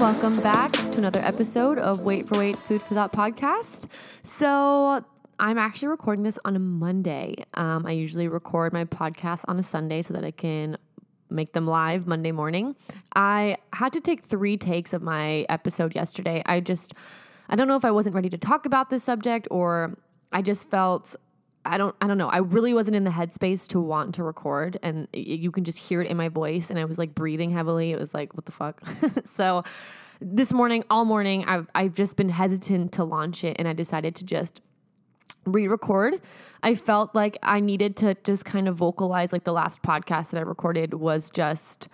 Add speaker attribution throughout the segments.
Speaker 1: welcome back to another episode of Wait for Wait Food for Thought podcast. So, I'm actually recording this on a Monday. Um, I usually record my podcast on a Sunday so that I can make them live Monday morning. I had to take three takes of my episode yesterday. I just, I don't know if I wasn't ready to talk about this subject or I just felt I don't I don't know. I really wasn't in the headspace to want to record and you can just hear it in my voice and I was like breathing heavily. It was like what the fuck. so this morning all morning I've I've just been hesitant to launch it and I decided to just re-record. I felt like I needed to just kind of vocalize like the last podcast that I recorded was just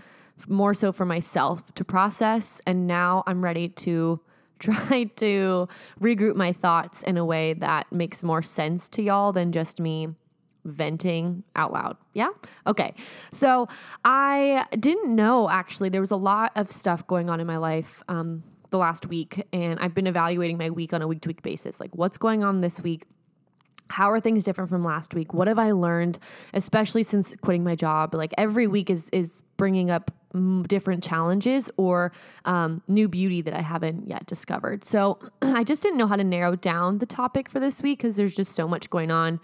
Speaker 1: more so for myself to process and now I'm ready to try to regroup my thoughts in a way that makes more sense to y'all than just me venting out loud. Yeah? Okay. So I didn't know actually, there was a lot of stuff going on in my life um, the last week, and I've been evaluating my week on a week to week basis. Like, what's going on this week? How are things different from last week? What have i learned especially since quitting my job? Like every week is is bringing up different challenges or um, new beauty that i haven't yet discovered. So i just didn't know how to narrow down the topic for this week because there's just so much going on.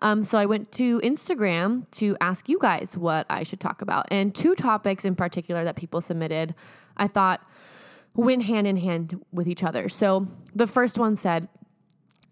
Speaker 1: Um, so i went to instagram to ask you guys what i should talk about and two topics in particular that people submitted i thought went hand in hand with each other. So the first one said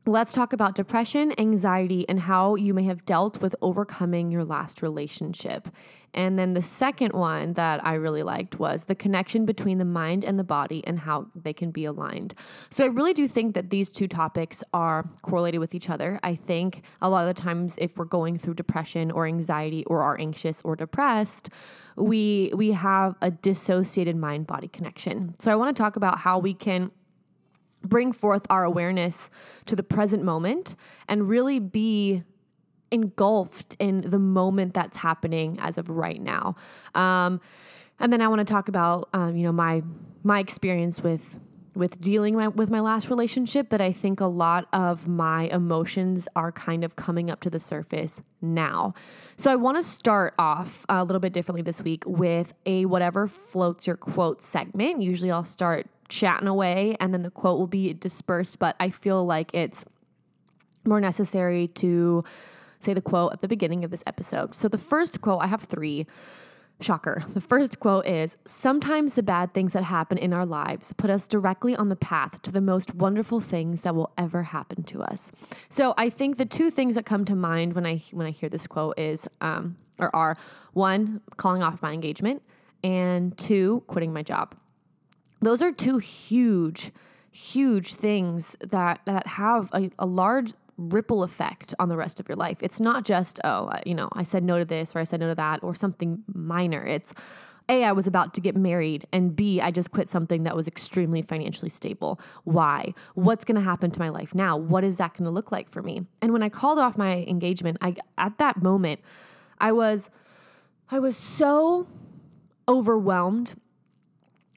Speaker 1: Let's talk about depression, anxiety, and how you may have dealt with overcoming your last relationship. And then the second one that I really liked was the connection between the mind and the body and how they can be aligned. So I really do think that these two topics are correlated with each other. I think a lot of the times if we're going through depression or anxiety or are anxious or depressed, we we have a dissociated mind body connection. So I want to talk about how we can bring forth our awareness to the present moment and really be engulfed in the moment that's happening as of right now. Um, and then I want to talk about um, you know my my experience with with dealing my, with my last relationship that I think a lot of my emotions are kind of coming up to the surface now. So I want to start off a little bit differently this week with a whatever floats your quote segment. Usually I'll start chatting away and then the quote will be dispersed, but I feel like it's more necessary to say the quote at the beginning of this episode. So the first quote, I have three. Shocker. The first quote is Sometimes the bad things that happen in our lives put us directly on the path to the most wonderful things that will ever happen to us. So I think the two things that come to mind when I when I hear this quote is um, or are one, calling off my engagement, and two, quitting my job those are two huge, huge things that that have a, a large ripple effect on the rest of your life. It's not just, oh, you know, I said no to this or I said no to that or something minor. It's a, I was about to get married, and B, I just quit something that was extremely financially stable. Why? What's going to happen to my life now? What is that going to look like for me? And when I called off my engagement, I at that moment, I was I was so overwhelmed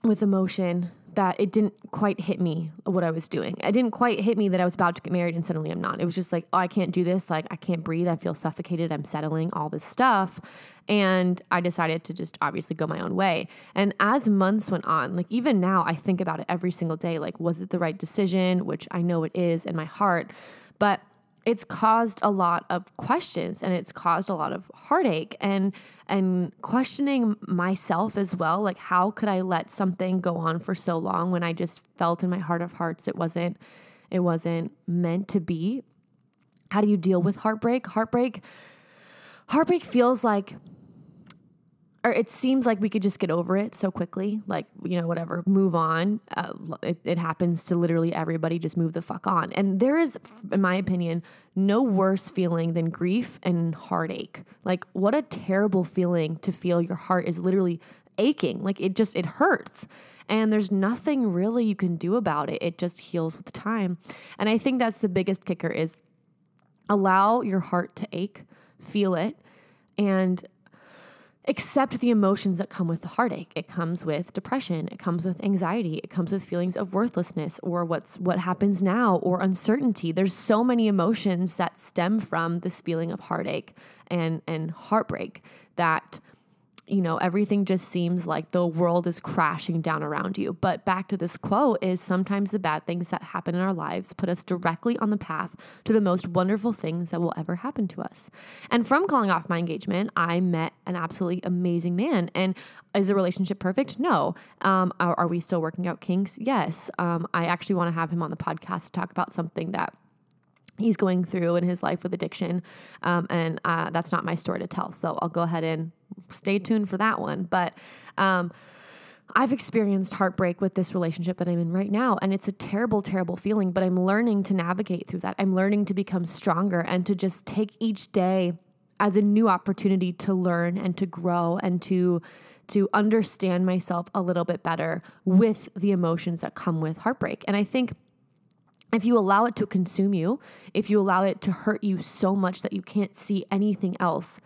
Speaker 1: with emotion that it didn't quite hit me what I was doing. It didn't quite hit me that I was about to get married and suddenly I'm not. It was just like, oh, I can't do this. Like, I can't breathe. I feel suffocated. I'm settling, all this stuff. And I decided to just obviously go my own way. And as months went on, like, even now, I think about it every single day. Like, was it the right decision? Which I know it is in my heart. But it's caused a lot of questions and it's caused a lot of heartache and and questioning myself as well. Like how could i let something go on for so long when i just felt in my heart of hearts it wasn't it wasn't meant to be? How do you deal with heartbreak? Heartbreak heartbreak feels like or it seems like we could just get over it so quickly like you know whatever move on. Uh, it, it, happens to literally everybody just move the fuck on. And there is in my opinion no worse feeling than grief and heartache. Like what a terrible feeling to feel your heart is literally aching. Like it just it hurts. And there's nothing really you can do about it. It just heals with time. And i think that's the biggest kicker is allow your heart to ache feel it and accept the emotions that come with the heartache. It comes with depression, it comes with anxiety, it comes with feelings of worthlessness or what's what happens now or uncertainty. There's so many emotions that stem from this feeling of heartache and and heartbreak that you know, everything just seems like the world is crashing down around you. But back to this quote is sometimes the bad things that happen in our lives put us directly on the path to the most wonderful things that will ever happen to us. And from calling off my engagement, I met an absolutely amazing man. And is the relationship perfect? No. Um, are, are, we still working out kinks? Yes. Um, I actually want to have him on the podcast to talk about something that he's going through in his life with addiction. Um, and uh, that's not my story to tell. So I'll go ahead and stay tuned for that one. But um, I've experienced heartbreak with this relationship that I'm in right now. And it's a terrible, terrible feeling. But I'm learning to navigate through that. I'm learning to become stronger and to just take each day as a new opportunity to learn and to grow and to to understand myself a little bit better with the emotions that come with heartbreak. And I think if you allow it to consume you, if you allow it to hurt you so much that you can't see anything else,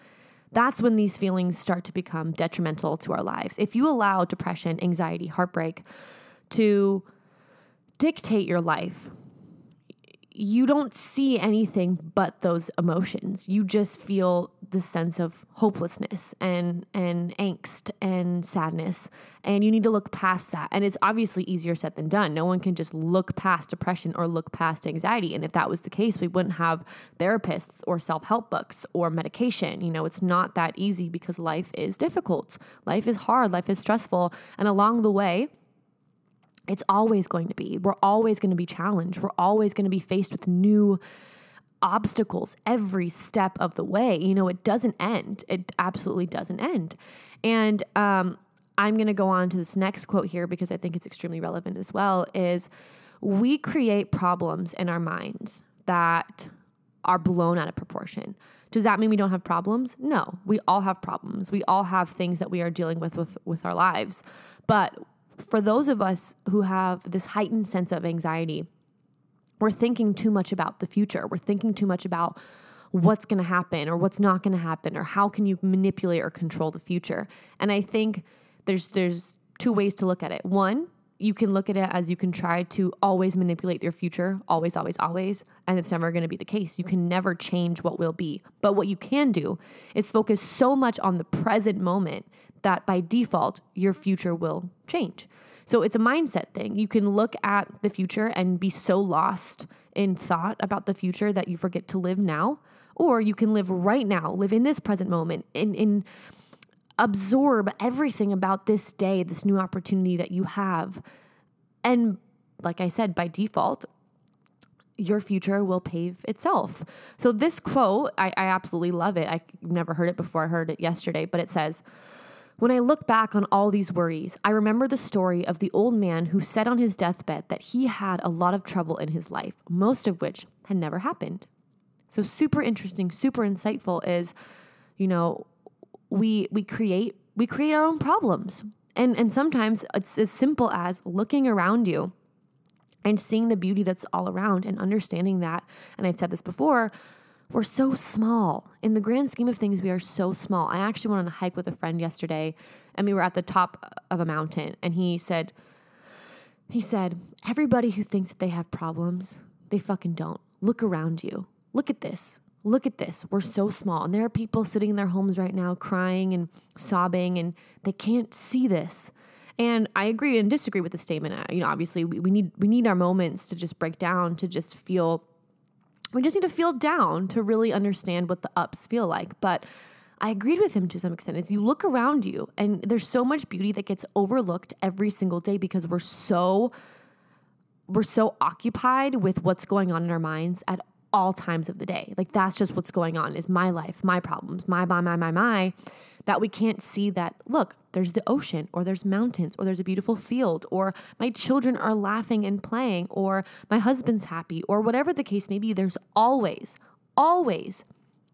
Speaker 1: that's when these feelings start to become detrimental to our lives. If you allow depression, anxiety, heartbreak to dictate your life, you don't see anything but those emotions. You just feel the sense of hopelessness and and angst and sadness and you need to look past that. And it's obviously easier said than done. No one can just look past depression or look past anxiety. And if that was the case, we wouldn't have therapists or self-help books or medication. You know, it's not that easy because life is difficult. Life is hard, life is stressful, and along the way, it's always going to be. We're always going to be challenged. We're always going to be faced with new obstacles every step of the way. You know, it doesn't end. It absolutely doesn't end. And um, I'm going to go on to this next quote here because I think it's extremely relevant as well. Is we create problems in our minds that are blown out of proportion. Does that mean we don't have problems? No, we all have problems. We all have things that we are dealing with with, with our lives. But for those of us who have this heightened sense of anxiety, we're thinking too much about the future. We're thinking too much about what's going to happen or what's not going to happen or how can you manipulate or control the future. And I think there's there's two ways to look at it. One, you can look at it as you can try to always manipulate your future, always, always, always, and it's never going to be the case. You can never change what will be. But what you can do is focus so much on the present moment that by default, your future will change. So it's a mindset thing. You can look at the future and be so lost in thought about the future that you forget to live now, or you can live right now, live in this present moment, and, and absorb everything about this day, this new opportunity that you have. And like I said, by default, your future will pave itself. So, this quote, I, I absolutely love it. I never heard it before. I heard it yesterday, but it says, when I look back on all these worries, I remember the story of the old man who said on his deathbed that he had a lot of trouble in his life, most of which had never happened. So super interesting, super insightful is, you know, we we create we create our own problems. And and sometimes it's as simple as looking around you and seeing the beauty that's all around and understanding that. And I've said this before, we're so small. In the grand scheme of things, we are so small. I actually went on a hike with a friend yesterday and we were at the top of a mountain and he said, he said, everybody who thinks that they have problems, they fucking don't. Look around you. Look at this. Look at this. We're so small. And there are people sitting in their homes right now crying and sobbing and they can't see this. And I agree and disagree with the statement. Uh, you know, obviously we, we need we need our moments to just break down, to just feel we just need to feel down to really understand what the ups feel like. But I agreed with him to some extent. As you look around you, and there's so much beauty that gets overlooked every single day because we're so we're so occupied with what's going on in our minds at all times of the day. Like that's just what's going on is my life, my problems, my my my my my that we can't see that, look, there's the ocean, or there's mountains, or there's a beautiful field, or my children are laughing and playing, or my husband's happy, or whatever the case may be. There's always, always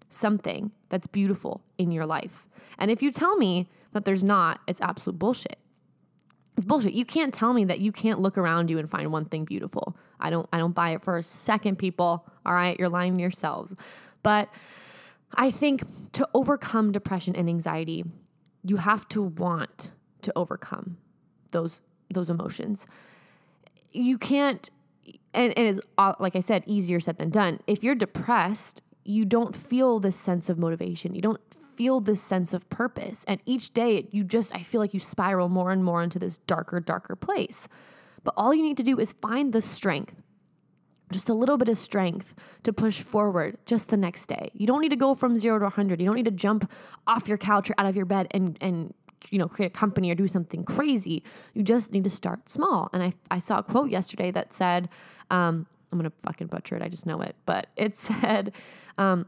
Speaker 1: something that's beautiful in your life. And if you tell me that there's not, it's absolute bullshit. It's bullshit. You can't tell me that you can't look around you and find one thing beautiful. I don't I don't buy it for a second, people. All right, you're lying to yourselves. But I think to overcome depression and anxiety, you have to want to overcome those those emotions. You can't and, and it's uh, like I said, easier said than done. If you're depressed, you don't feel this sense of motivation. You don't feel this sense of purpose. And each day, you just, I feel like you spiral more and more into this darker, darker place. But all you need to do is find the strength, just a little bit of strength to push forward just the next day. You don't need to go from zero to 100. You don't need to jump off your couch or out of your bed and, and you know, create a company or do something crazy. You just need to start small. And I, I saw a quote yesterday that said, um, I'm going to fucking butcher it. I just know it. But it said, um,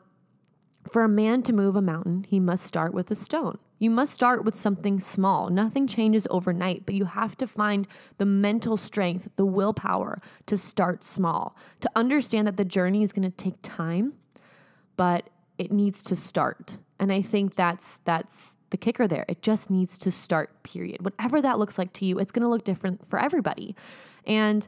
Speaker 1: for a man to move a mountain, he must start with a stone. You must start with something small. Nothing changes overnight, but you have to find the mental strength, the willpower to start small, to understand that the journey is going to take time, but it needs to start. And I think that's that's the kicker there. It just needs to start, period. Whatever that looks like to you, it's going to look different for everybody. And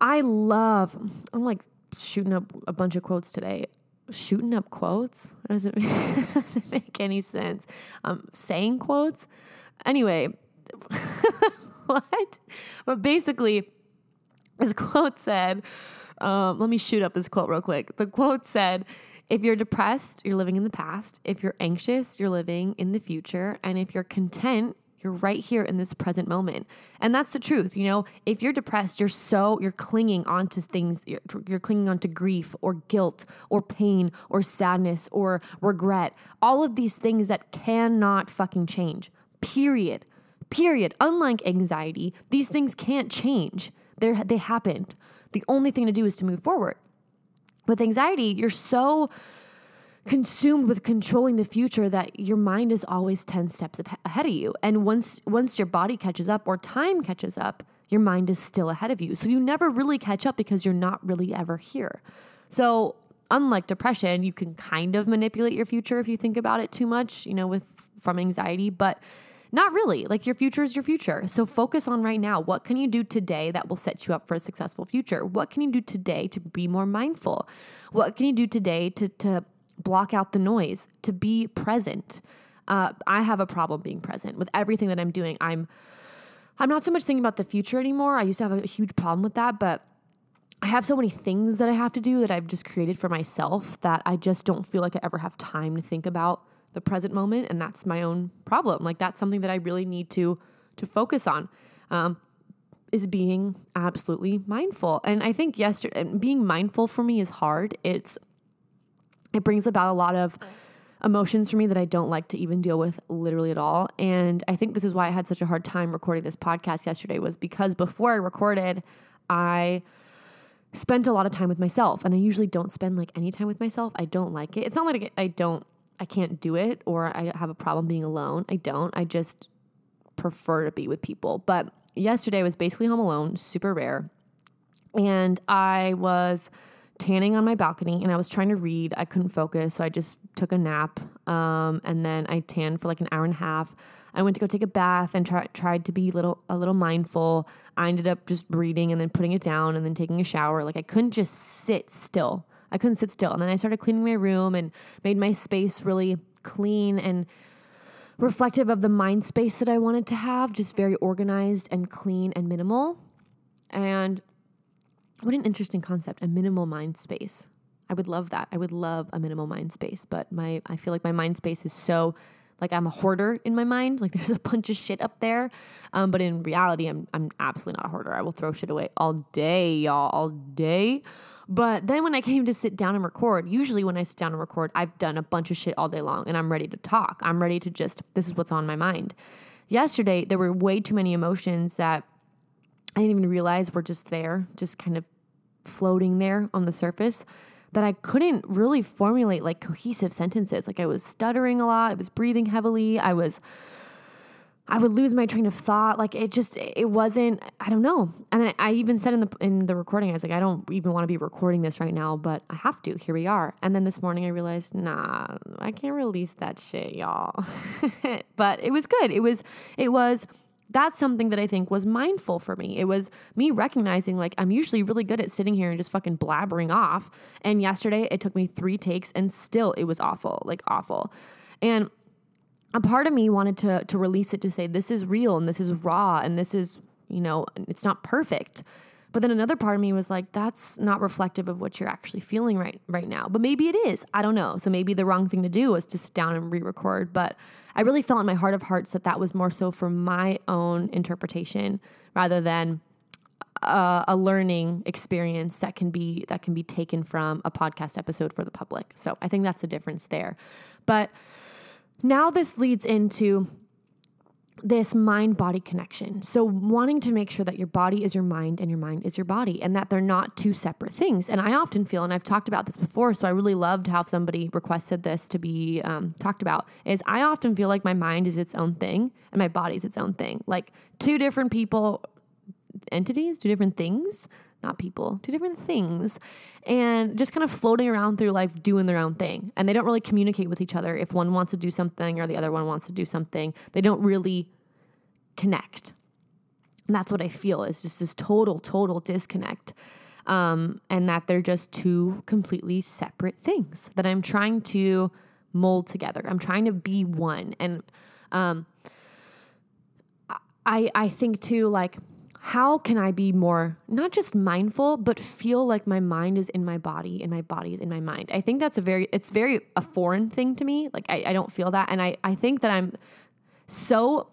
Speaker 1: I love, I'm like shooting up a bunch of quotes today. Shooting up quotes? does it, does it make any sense? Um, saying quotes? Anyway, what? But basically, this quote said, um, let me shoot up this quote real quick. The quote said, if you're depressed, you're living in the past. If you're anxious, you're living in the future. And if you're content, you're right here in this present moment. And that's the truth. You know, if you're depressed, you're so, you're clinging onto things, you're, you're clinging onto grief or guilt or pain or sadness or regret. All of these things that cannot fucking change. Period. Period. Unlike anxiety, these things can't change. They're, they happened. The only thing to do is to move forward. With anxiety, you're so consumed with controlling the future that your mind is always 10 steps ahead of you. And once once your body catches up or time catches up, your mind is still ahead of you. So you never really catch up because you're not really ever here. So unlike depression, you can kind of manipulate your future if you think about it too much, you know, with from anxiety, but not really. Like your future is your future. So focus on right now. What can you do today that will set you up for a successful future? What can you do today to be more mindful? What can you do today to, to block out the noise, to be present? Uh, I have a problem being present with everything that I'm doing. I'm I'm not so much thinking about the future anymore. I used to have a huge problem with that, but I have so many things that I have to do that I've just created for myself that I just don't feel like I ever have time to think about the present moment and that's my own problem like that's something that i really need to to focus on um, is being absolutely mindful and i think yesterday being mindful for me is hard it's it brings about a lot of emotions for me that i don't like to even deal with literally at all and i think this is why i had such a hard time recording this podcast yesterday was because before i recorded i spent a lot of time with myself and i usually don't spend like any time with myself i don't like it it's not like i don't I can't do it or I have a problem being alone. I don't. I just prefer to be with people. But yesterday was basically home alone, super rare. And I was tanning on my balcony and I was trying to read. I couldn't focus, so I just took a nap. Um, and then I tanned for like an hour and a half. I went to go take a bath and try, tried to be little a little mindful. I ended up just reading and then putting it down and then taking a shower. Like I couldn't just sit still. I couldn't sit still. And then I started cleaning my room and made my space really clean and reflective of the mind space that I wanted to have, just very organized and clean and minimal. And what an interesting concept, a minimal mind space. I would love that. I would love a minimal mind space, but my I feel like my mind space is so like I'm a hoarder in my mind. Like there's a bunch of shit up there. Um, but in reality, I'm I'm absolutely not a hoarder. I will throw shit away all day, y'all, all day. But then when I came to sit down and record, usually when I sit down and record, I've done a bunch of shit all day long and I'm ready to talk. I'm ready to just this is what's on my mind. Yesterday, there were way too many emotions that I didn't even realize were just there, just kind of floating there on the surface that I couldn't really formulate like cohesive sentences. Like I was stuttering a lot, I was breathing heavily, I was I would lose my train of thought. Like it just it wasn't I don't know. And then I even said in the in the recording I was like I don't even want to be recording this right now, but I have to. Here we are. And then this morning I realized, "Nah, I can't release that shit, y'all." but it was good. It was it was that's something that I think was mindful for me. It was me recognizing like I'm usually really good at sitting here and just fucking blabbering off. And yesterday it took me three takes and still it was awful, like awful. And a part of me wanted to to release it to say this is real and this is raw and this is, you know, it's not perfect. But then another part of me was like, that's not reflective of what you're actually feeling right right now. But maybe it is. I don't know. So maybe the wrong thing to do was to sit down and re-record. But I really felt in my heart of hearts that that was more so for my own interpretation rather than uh, a learning experience that can be that can be taken from a podcast episode for the public. So I think that's the difference there. But now this leads into this mind body connection. So, wanting to make sure that your body is your mind and your mind is your body and that they're not two separate things. And I often feel, and I've talked about this before, so I really loved how somebody requested this to be um, talked about, is I often feel like my mind is its own thing and my body is its own thing. Like two different people, entities, two different things not people, two different things, and just kind of floating around through life doing their own thing. And they don't really communicate with each other. If one wants to do something or the other one wants to do something, they don't really connect. And that's what I feel is just this total, total disconnect. Um, and that they're just two completely separate things that I'm trying to mold together. I'm trying to be one. And um, I, I think too, like, how can I be more, not just mindful, but feel like my mind is in my body and my body is in my mind? I think that's a very, it's very a foreign thing to me. Like, I, I don't feel that. And I, I think that I'm so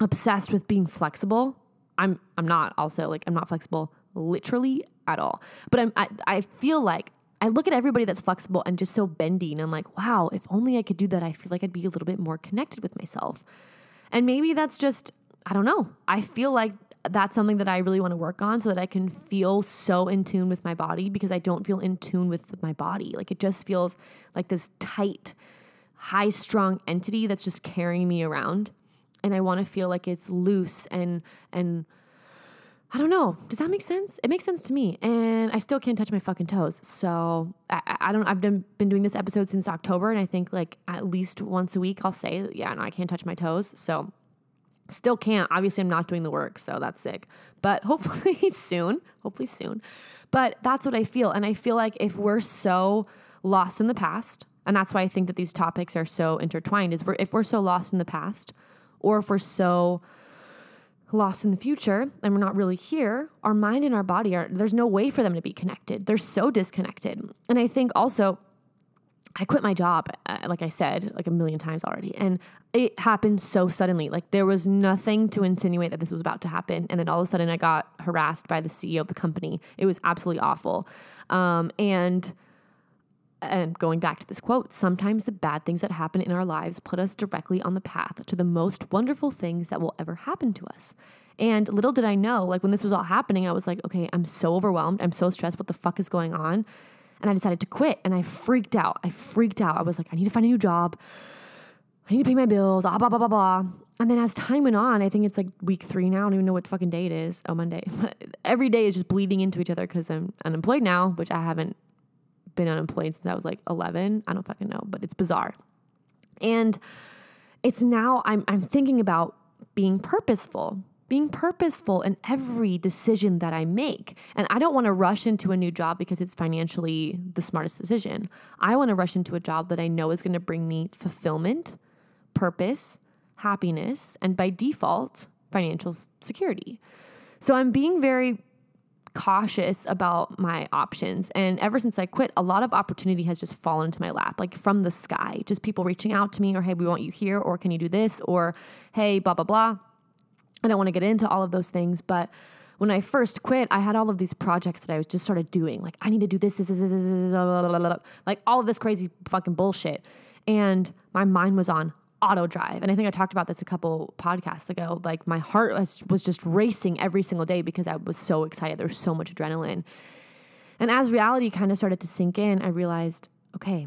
Speaker 1: obsessed with being flexible. I'm, I'm not also like, I'm not flexible literally at all. But I'm, I, I feel like I look at everybody that's flexible and just so bendy, and I'm like, wow, if only I could do that, I feel like I'd be a little bit more connected with myself. And maybe that's just, I don't know. I feel like that's something that I really want to work on so that I can feel so in tune with my body because I don't feel in tune with my body. Like it just feels like this tight, high strong entity that's just carrying me around. And I want to feel like it's loose and, and, I don't know. Does that make sense? It makes sense to me, and I still can't touch my fucking toes. So I, I don't. I've been been doing this episode since October, and I think like at least once a week I'll say, yeah, no, I can't touch my toes. So Still can't. Obviously, I'm not doing the work, so that's sick. But hopefully soon, hopefully soon. But that's what I feel. And I feel like if we're so lost in the past, and that's why I think that these topics are so intertwined, is we're, if we're so lost in the past, or if we're so lost in the future and we're not really here, our mind and our body are, there's no way for them to be connected. They're so disconnected. And I think also, I quit my job, uh, like I said, like a million times already. And it happened so suddenly. Like there was nothing to insinuate that this was about to happen. And then all of a sudden I got harassed by the CEO of the company. It was absolutely awful. Um, and and going back to this quote, sometimes the bad things that happen in our lives put us directly on the path to the most wonderful things that will ever happen to us. And little did I know, like when this was all happening, I was like, okay, I'm so overwhelmed. I'm so stressed. What the fuck is going on? And I decided to quit and I freaked out. I freaked out. I was like, I need to find a new job. I need to pay my bills, blah, blah, blah, blah, blah. And then as time went on, I think it's like week three now. I don't even know what fucking day it is. Oh, Monday. Every day is just bleeding into each other because I'm unemployed now, which I haven't been unemployed since I was like 11. I don't fucking know, but it's bizarre. And it's now I'm, I'm thinking about being purposeful being purposeful in every decision that I make. And I don't want to rush into a new job because it's financially the smartest decision. I want to rush into a job that I know is going to bring me fulfillment, purpose, happiness, and by default, financial security. So I'm being very cautious about my options. And ever since I quit, a lot of opportunity has just fallen into my lap, like from the sky. Just people reaching out to me, or hey, we want you here, or can you do this, or hey, blah, blah, blah. I don't want to get into all of those things, but when I first quit, I had all of these projects that I was just started doing. Like, I need to do this, this, this, this, this, this like all of this crazy fucking bullshit. And my mind was on auto drive. And I think I talked about this a couple podcasts ago. Like, my heart was, was just racing every single day because I was so excited. There was so much adrenaline. And as reality kind of started to sink in, I realized, okay,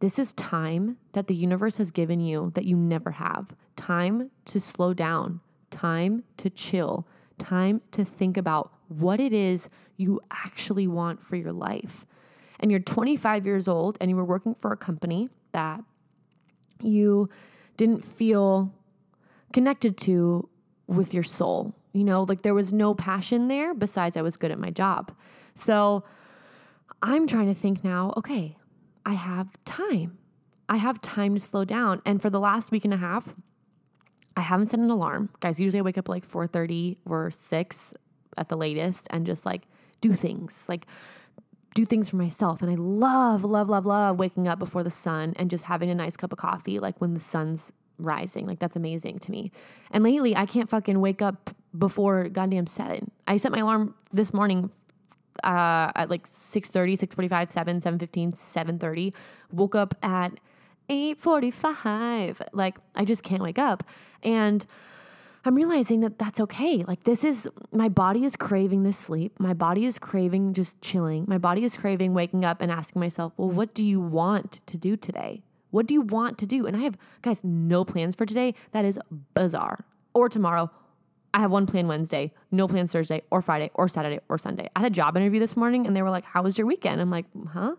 Speaker 1: this is time that the universe has given you that you never have. Time to slow down, time to chill, time to think about what it is you actually want for your life. And you're 25 years old and you were working for a company that you didn't feel connected to with your soul. You know, like there was no passion there besides I was good at my job. So I'm trying to think now, okay, I have time. I have time to slow down. And for the last week and a half, I haven't set an alarm. Guys, usually I wake up like 4:30 or 6 at the latest and just like do things like do things for myself. And I love, love, love, love waking up before the sun and just having a nice cup of coffee, like when the sun's rising. Like that's amazing to me. And lately, I can't fucking wake up before goddamn seven. I set my alarm this morning uh, at like 6.30, 6.45, 7, 7.15, 7.30. Woke up at 8.45. Like I just can't wake up. And I'm realizing that that's okay. Like, this is my body is craving this sleep. My body is craving just chilling. My body is craving waking up and asking myself, well, what do you want to do today? What do you want to do? And I have, guys, no plans for today. That is bizarre. Or tomorrow. I have one plan Wednesday, no plans Thursday or Friday or Saturday or Sunday. I had a job interview this morning and they were like, How was your weekend? I'm like, Huh?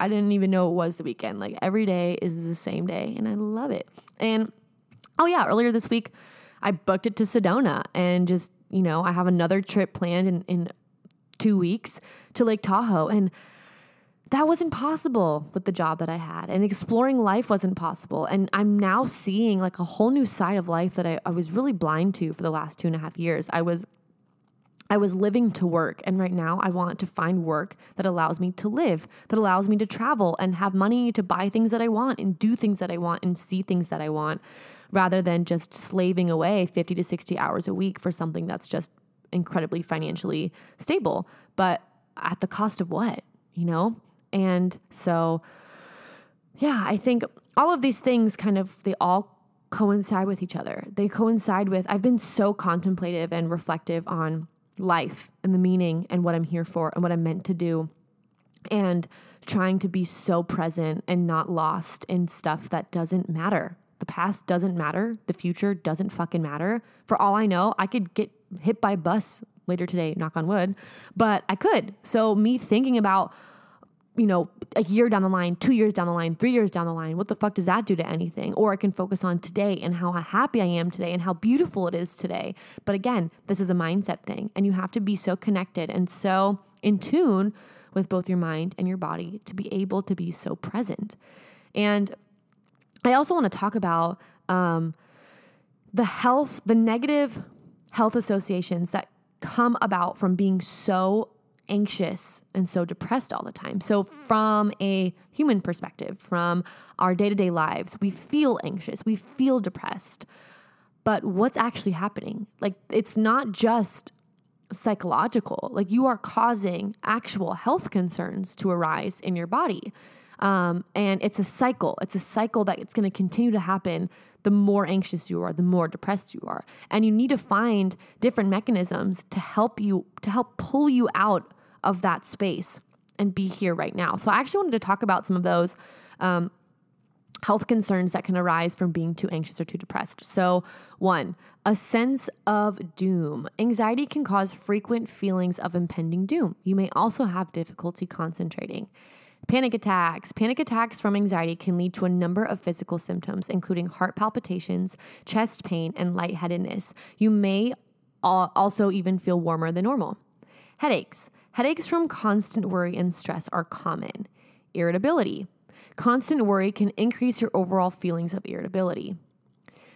Speaker 1: I didn't even know it was the weekend. Like, every day is the same day and I love it. And oh, yeah, earlier this week, I booked it to Sedona and just, you know, I have another trip planned in, in two weeks to Lake Tahoe. And that wasn't possible with the job that I had. And exploring life wasn't possible. And I'm now seeing like a whole new side of life that I, I was really blind to for the last two and a half years. I was I was living to work. And right now, I want to find work that allows me to live, that allows me to travel and have money to buy things that I want and do things that I want and see things that I want rather than just slaving away 50 to 60 hours a week for something that's just incredibly financially stable. But at the cost of what, you know? And so, yeah, I think all of these things kind of, they all coincide with each other. They coincide with, I've been so contemplative and reflective on life and the meaning and what I'm here for and what I'm meant to do. And trying to be so present and not lost in stuff that doesn't matter. The past doesn't matter. The future doesn't fucking matter. For all I know, I could get hit by a bus later today, knock on wood, but I could. So, me thinking about you know, a year down the line, two years down the line, three years down the line, what the fuck does that do to anything? Or I can focus on today and how happy I am today and how beautiful it is today. But again, this is a mindset thing, and you have to be so connected and so in tune with both your mind and your body to be able to be so present. And I also want to talk about um, the health, the negative health associations that come about from being so anxious and so depressed all the time. So, from a human perspective, from our day to day lives, we feel anxious, we feel depressed. But what's actually happening? Like, it's not just psychological, like, you are causing actual health concerns to arise in your body. Um, and it's a cycle. It's a cycle that it's going to continue to happen the more anxious you are, the more depressed you are. And you need to find different mechanisms to help you, to help pull you out of that space and be here right now. So I actually wanted to talk about some of those um, health concerns that can arise from being too anxious or too depressed. So, one, a sense of doom. Anxiety can cause frequent feelings of impending doom. You may also have difficulty concentrating. Panic attacks. Panic attacks from anxiety can lead to a number of physical symptoms, including heart palpitations, chest pain, and lightheadedness. You may also even feel warmer than normal. Headaches. Headaches from constant worry and stress are common. Irritability. Constant worry can increase your overall feelings of irritability.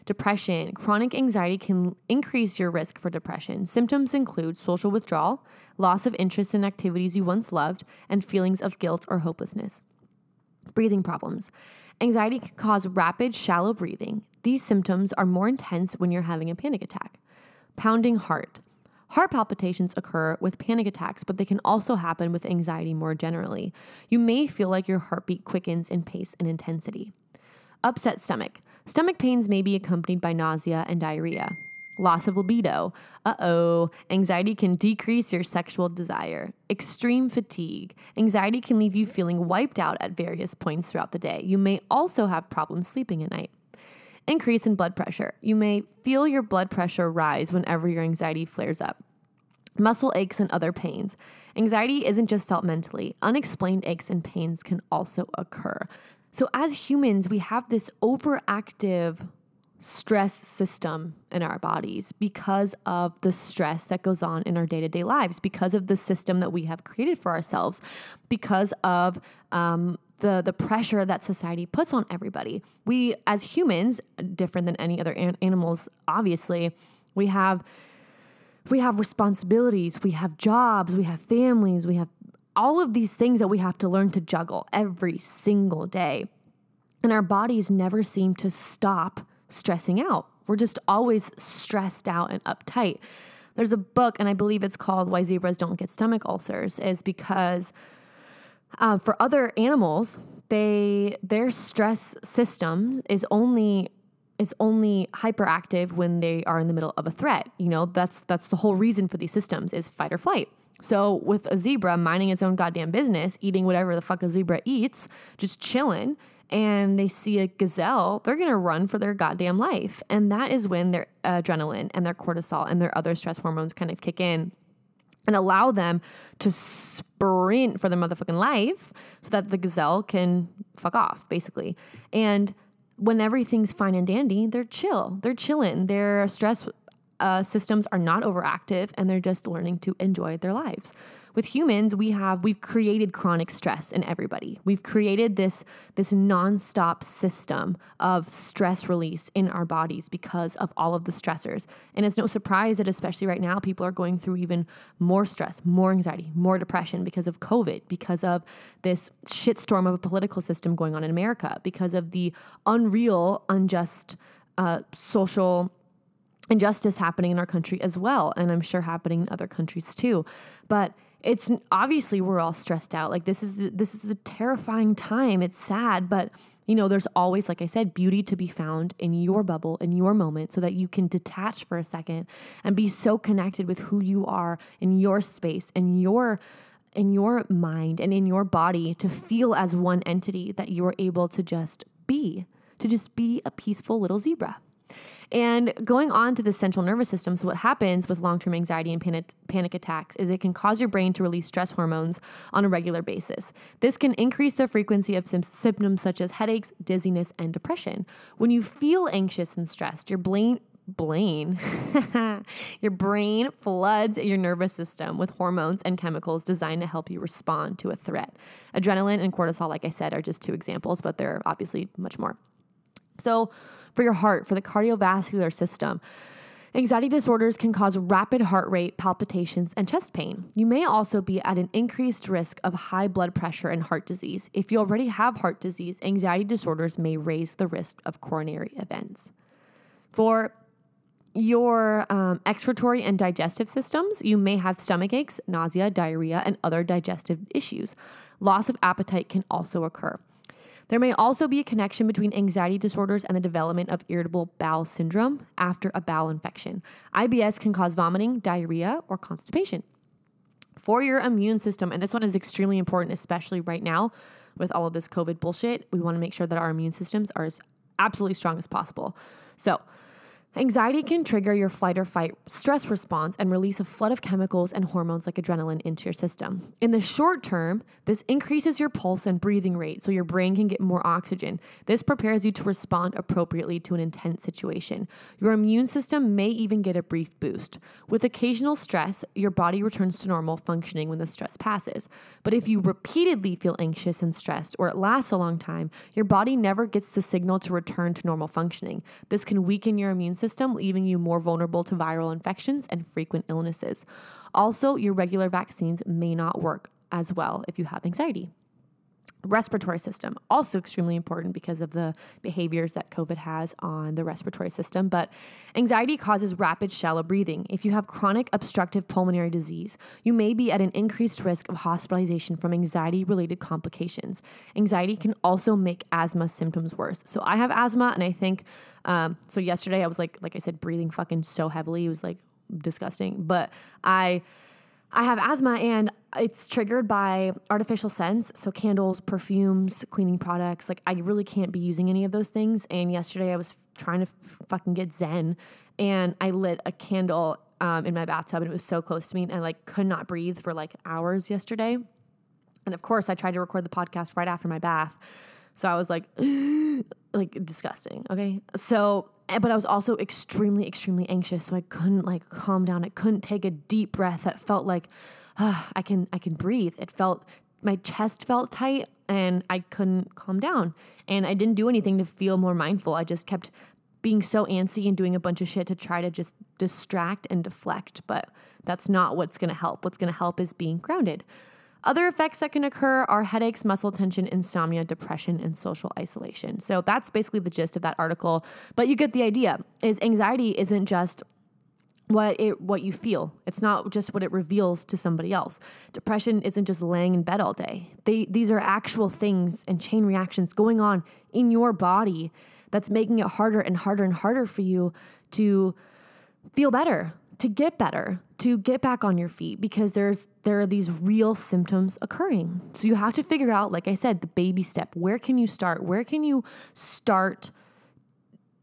Speaker 1: Depression. Chronic anxiety can increase your risk for depression. Symptoms include social withdrawal, loss of interest in activities you once loved, and feelings of guilt or hopelessness. Breathing problems. Anxiety can cause rapid, shallow breathing. These symptoms are more intense when you're having a panic attack. Pounding heart. Heart palpitations occur with panic attacks, but they can also happen with anxiety more generally. You may feel like your heartbeat quickens in pace and intensity. Upset stomach. Stomach pains may be accompanied by nausea and diarrhea. Loss of libido. Uh oh. Anxiety can decrease your sexual desire. Extreme fatigue. Anxiety can leave you feeling wiped out at various points throughout the day. You may also have problems sleeping at night. Increase in blood pressure. You may feel your blood pressure rise whenever your anxiety flares up. Muscle aches and other pains. Anxiety isn't just felt mentally, unexplained aches and pains can also occur. So, as humans, we have this overactive stress system in our bodies because of the stress that goes on in our day to day lives, because of the system that we have created for ourselves, because of um, the the pressure that society puts on everybody. We as humans, different than any other an- animals, obviously, we have we have responsibilities, we have jobs, we have families, we have all of these things that we have to learn to juggle every single day. And our bodies never seem to stop stressing out. We're just always stressed out and uptight. There's a book, and I believe it's called Why Zebras Don't Get Stomach Ulcers, is because uh, for other animals, they their stress system is only is only hyperactive when they are in the middle of a threat. You know, that's that's the whole reason for these systems is fight or flight. So with a zebra minding its own goddamn business, eating whatever the fuck a zebra eats, just chilling, and they see a gazelle, they're gonna run for their goddamn life. And that is when their adrenaline and their cortisol and their other stress hormones kind of kick in and allow them to sprint for their motherfucking life so that the gazelle can fuck off, basically. And when everything's fine and dandy, they're chill. They're chilling. Their stress uh, systems are not overactive and they're just learning to enjoy their lives. With humans we have we've created chronic stress in everybody. We've created this this nonstop system of stress release in our bodies because of all of the stressors. And it's no surprise that especially right now people are going through even more stress more anxiety more depression because of covid because of this shitstorm of a political system going on in america because of the unreal unjust uh, social injustice happening in our country as well and i'm sure happening in other countries too but it's obviously we're all stressed out. Like this is this is a terrifying time. It's sad, but you know, there's always like I said, beauty to be found in your bubble, in your moment so that you can detach for a second and be so connected with who you are in your space and your in your mind and in your body to feel as one entity that you're able to just be, to just be a peaceful little zebra. And going on to the central nervous system, so what happens with long term anxiety and panic, panic attacks is it can cause your brain to release stress hormones on a regular basis. This can increase the frequency of symptoms such as headaches, dizziness, and depression. When you feel anxious and stressed, your brain brain your brain floods your nervous system with hormones and chemicals designed to help you respond to a threat adrenaline and cortisol like i said are just two examples but there are obviously much more so for your heart, for the cardiovascular system. Anxiety disorders can cause rapid heart rate, palpitations, and chest pain. You may also be at an increased risk of high blood pressure and heart disease. If you already have heart disease, anxiety disorders may raise the risk of coronary events. For your um, excretory and digestive systems, you may have stomach aches, nausea, diarrhea, and other digestive issues. Loss of appetite can also occur. There may also be a connection between anxiety disorders and the development of irritable bowel syndrome after a bowel infection. IBS can cause vomiting, diarrhea, or constipation. For your immune system, and this one is extremely important, especially right now with all of this COVID bullshit, we want to make sure that our immune systems are as absolutely strong as possible. So, Anxiety can trigger your flight or fight stress response and release a flood of chemicals and hormones like adrenaline into your system. In the short term, this increases your pulse and breathing rate so your brain can get more oxygen. This prepares you to respond appropriately to an intense situation. Your immune system may even get a brief boost. With occasional stress, your body returns to normal functioning when the stress passes. But if you repeatedly feel anxious and stressed or it lasts a long time, your body never gets the signal to return to normal functioning. This can weaken your immune system system, leaving you more vulnerable to viral infections and frequent illnesses. Also, your regular vaccines may not work as well if you have anxiety respiratory system also extremely important because of the behaviors that covid has on the respiratory system but anxiety causes rapid shallow breathing. If you have chronic obstructive pulmonary disease you may be at an increased risk of hospitalization from anxiety related complications. Anxiety can also make asthma symptoms worse. So i have asthma and i think um, so yesterday i was like like i said breathing fucking so heavily it was like disgusting but i I have asthma and it's triggered by artificial scents. So, candles, perfumes, cleaning products. Like, I really can't be using any of those things. And yesterday I was trying to f- fucking get zen and I lit a candle um, in my bathtub and it was so close to me and I like could not breathe for like hours yesterday. And of course, I tried to record the podcast right after my bath. So I was like, like disgusting. Okay. So but I was also extremely, extremely anxious. So I couldn't like calm down. I couldn't take a deep breath that felt like uh, I can I can breathe. It felt my chest felt tight and I couldn't calm down. And I didn't do anything to feel more mindful. I just kept being so antsy and doing a bunch of shit to try to just distract and deflect. But that's not what's to help. What's to help is being grounded. Other effects that can occur are headaches, muscle tension, insomnia, depression, and social isolation. So that's basically the gist of that article. But you get the idea. Is anxiety isn't just what it what you feel. It's not just what it reveals to somebody else. Depression isn't just laying in bed all day. They these are actual things and chain reactions going on in your body that's making it harder and harder and harder for you to feel better, to get better, to get back on your feet because there's there are these real symptoms occurring. So you have to figure out like I said the baby step. Where can you start? Where can you start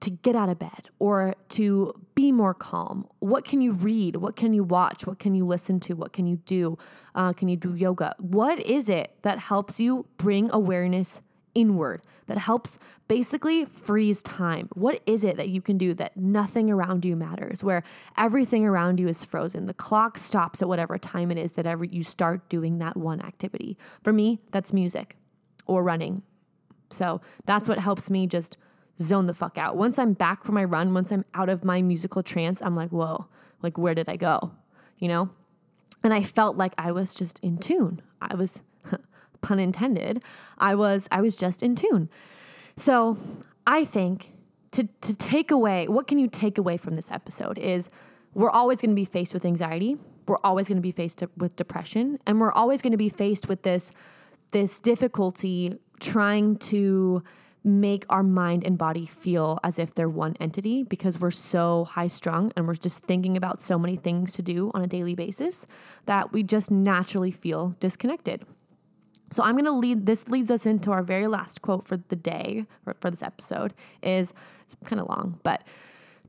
Speaker 1: to get out of bed or to be more calm? What can you read? What can you watch? What can you listen to? What can you do? Uh, can you do yoga? What is it that helps you bring awareness inward, that helps basically freeze time? What is it that you can do that nothing around you matters, where everything around you is frozen? The clock stops at whatever time it is that ever you start doing that one activity. For me, that's music or running. So that's what helps me just zone the fuck out. Once I'm back from my run, once I'm out of my musical trance, I'm like, whoa, like, where did I go? You know? And I felt like I was just in tune. I was, pun intended, I was, I was just in tune. So I think to, to take away, what can you take away from this episode is we're always going to be faced with anxiety. We're always going to be faced with depression. And we're always going to be faced with this, this difficulty trying to make our mind and body feel as if they're one entity because we're so high strung and we're just thinking about so many things to do on a daily basis that we just naturally feel disconnected. So I'm going to lead this leads us into our very last quote for the day for this episode is it's kind of long, but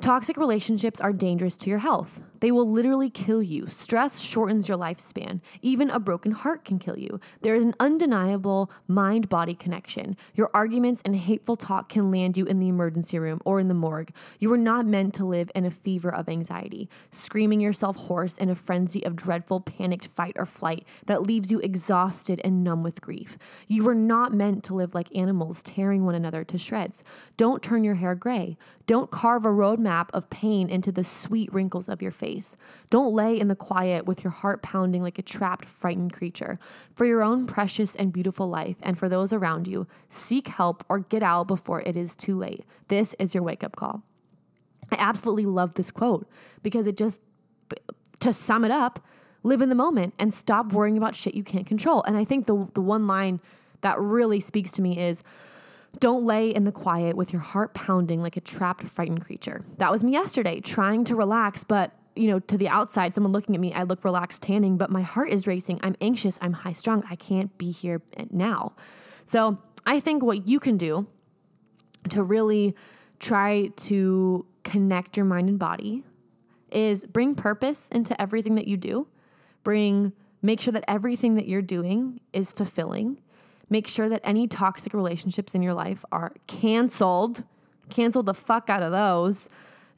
Speaker 1: Toxic relationships are dangerous to your health. They will literally kill you. Stress shortens your lifespan. Even a broken heart can kill you. There is an undeniable mind body connection. Your arguments and hateful talk can land you in the emergency room or in the morgue. You were not meant to live in a fever of anxiety, screaming yourself hoarse in a frenzy of dreadful, panicked fight or flight that leaves you exhausted and numb with grief. You were not meant to live like animals, tearing one another to shreds. Don't turn your hair gray. Don't carve a roadmap of pain into the sweet wrinkles of your face. Don't lay in the quiet with your heart pounding like a trapped, frightened creature. For your own precious and beautiful life and for those around you, seek help or get out before it is too late. This is your wake up call. I absolutely love this quote because it just, to sum it up, live in the moment and stop worrying about shit you can't control. And I think the, the one line that really speaks to me is, don't lay in the quiet with your heart pounding like a trapped, frightened creature. That was me yesterday, trying to relax, but you know, to the outside, someone looking at me, I look relaxed, tanning, but my heart is racing. I'm anxious. I'm high strung. I can't be here now. So I think what you can do to really try to connect your mind and body is bring purpose into everything that you do. Bring, make sure that everything that you're doing is fulfilling Make sure that any toxic relationships in your life are canceled. Cancel the fuck out of those.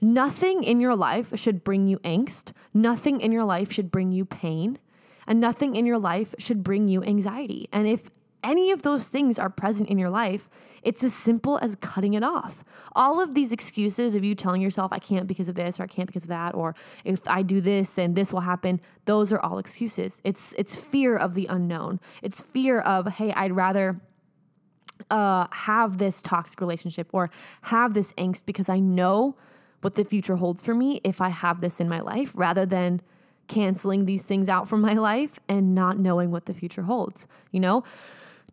Speaker 1: Nothing in your life should bring you angst. Nothing in your life should bring you pain. And nothing in your life should bring you anxiety. And if any of those things are present in your life, it's as simple as cutting it off. All of these excuses of you telling yourself, I can't because of this or I can't because of that, or if I do this, then this will happen, those are all excuses. It's it's fear of the unknown. It's fear of, hey, I'd rather uh, have this toxic relationship or have this angst because I know what the future holds for me if I have this in my life rather than canceling these things out from my life and not knowing what the future holds, you know?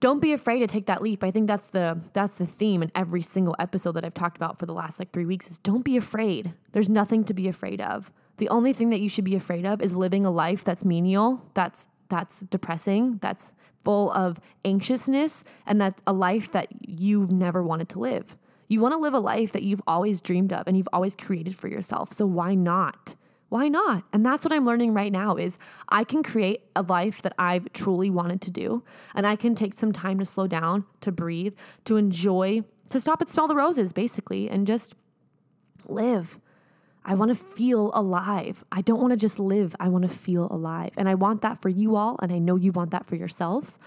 Speaker 1: don't be afraid to take that leap. I think that's the that's the theme in every single episode that I've talked about for the last like 3 weeks is don't be afraid. There's nothing to be afraid of. The only thing that you should be afraid of is living a life that's menial, that's that's depressing, that's full of anxiousness and that's a life that you've never wanted to live. You want to live a life that you've always dreamed of and you've always created for yourself. So why not? why not? And that's what I'm learning right now is I can create a life that I've truly wanted to do and I can take some time to slow down, to breathe, to enjoy, to stop and smell the roses basically and just live. I want to feel alive. I don't want to just live. I want to feel alive. And I want that for you all and I know you want that for yourselves.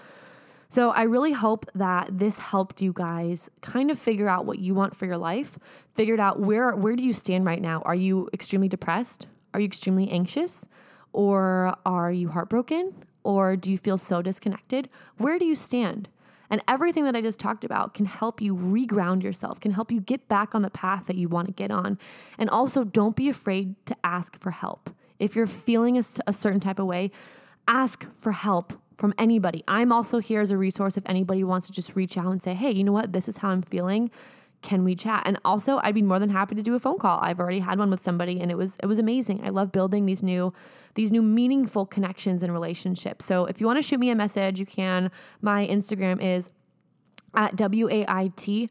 Speaker 1: So I really hope that this helped you guys kind of figure out what you want for your life, figured out where where do you stand right now? Are you extremely depressed? Are you extremely anxious? Or are you heartbroken? Or do you feel so disconnected? Where do you stand? And everything that I just talked about can help you reground yourself, can help you get back on the path that you want to get on. And also, don't be afraid to ask for help. If you're feeling a, a certain type of way, ask for help from anybody. I'm also here as a resource if anybody wants to just reach out and say, hey, you know what? This is how I'm feeling. Can we chat? And also, I'd be more than happy to do a phone call. I've already had one with somebody and it was it was amazing. I love building these new these new meaningful connections and relationships. So if you want to shoot me a message, you can. My Instagram is at W A I T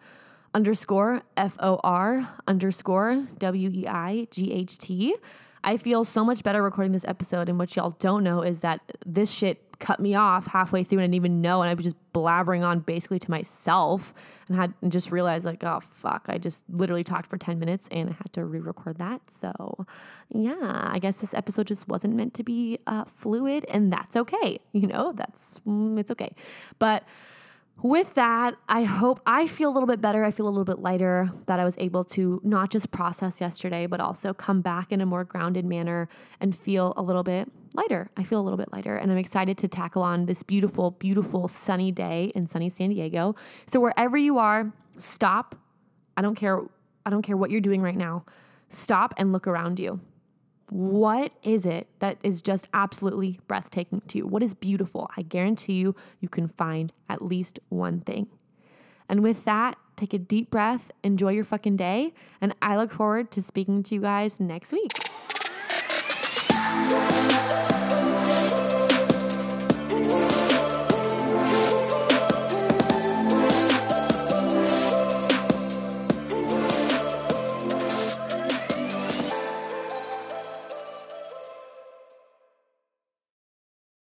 Speaker 1: underscore F O R underscore W E I G H T. I feel so much better recording this episode. And what y'all don't know is that this shit cut me off halfway through and I didn't even know. And I was just blabbering on basically to myself and had and just realized, like, oh, fuck, I just literally talked for 10 minutes and I had to re record that. So, yeah, I guess this episode just wasn't meant to be uh, fluid and that's okay. You know, that's, mm, it's okay. But, with that, I hope I feel a little bit better. I feel a little bit lighter that I was able to not just process yesterday, but also come back in a more grounded manner and feel a little bit lighter. I feel a little bit lighter, and I'm excited to tackle on this beautiful, beautiful sunny day in sunny San Diego. So wherever you are, stop. I don't care. I don't care what you're doing right now. Stop and look around you. What is it that is just absolutely breathtaking to you? What is beautiful? I guarantee you, you can find at least one thing. And with that, take a deep breath, enjoy your fucking day, and I look forward to speaking to you guys next week.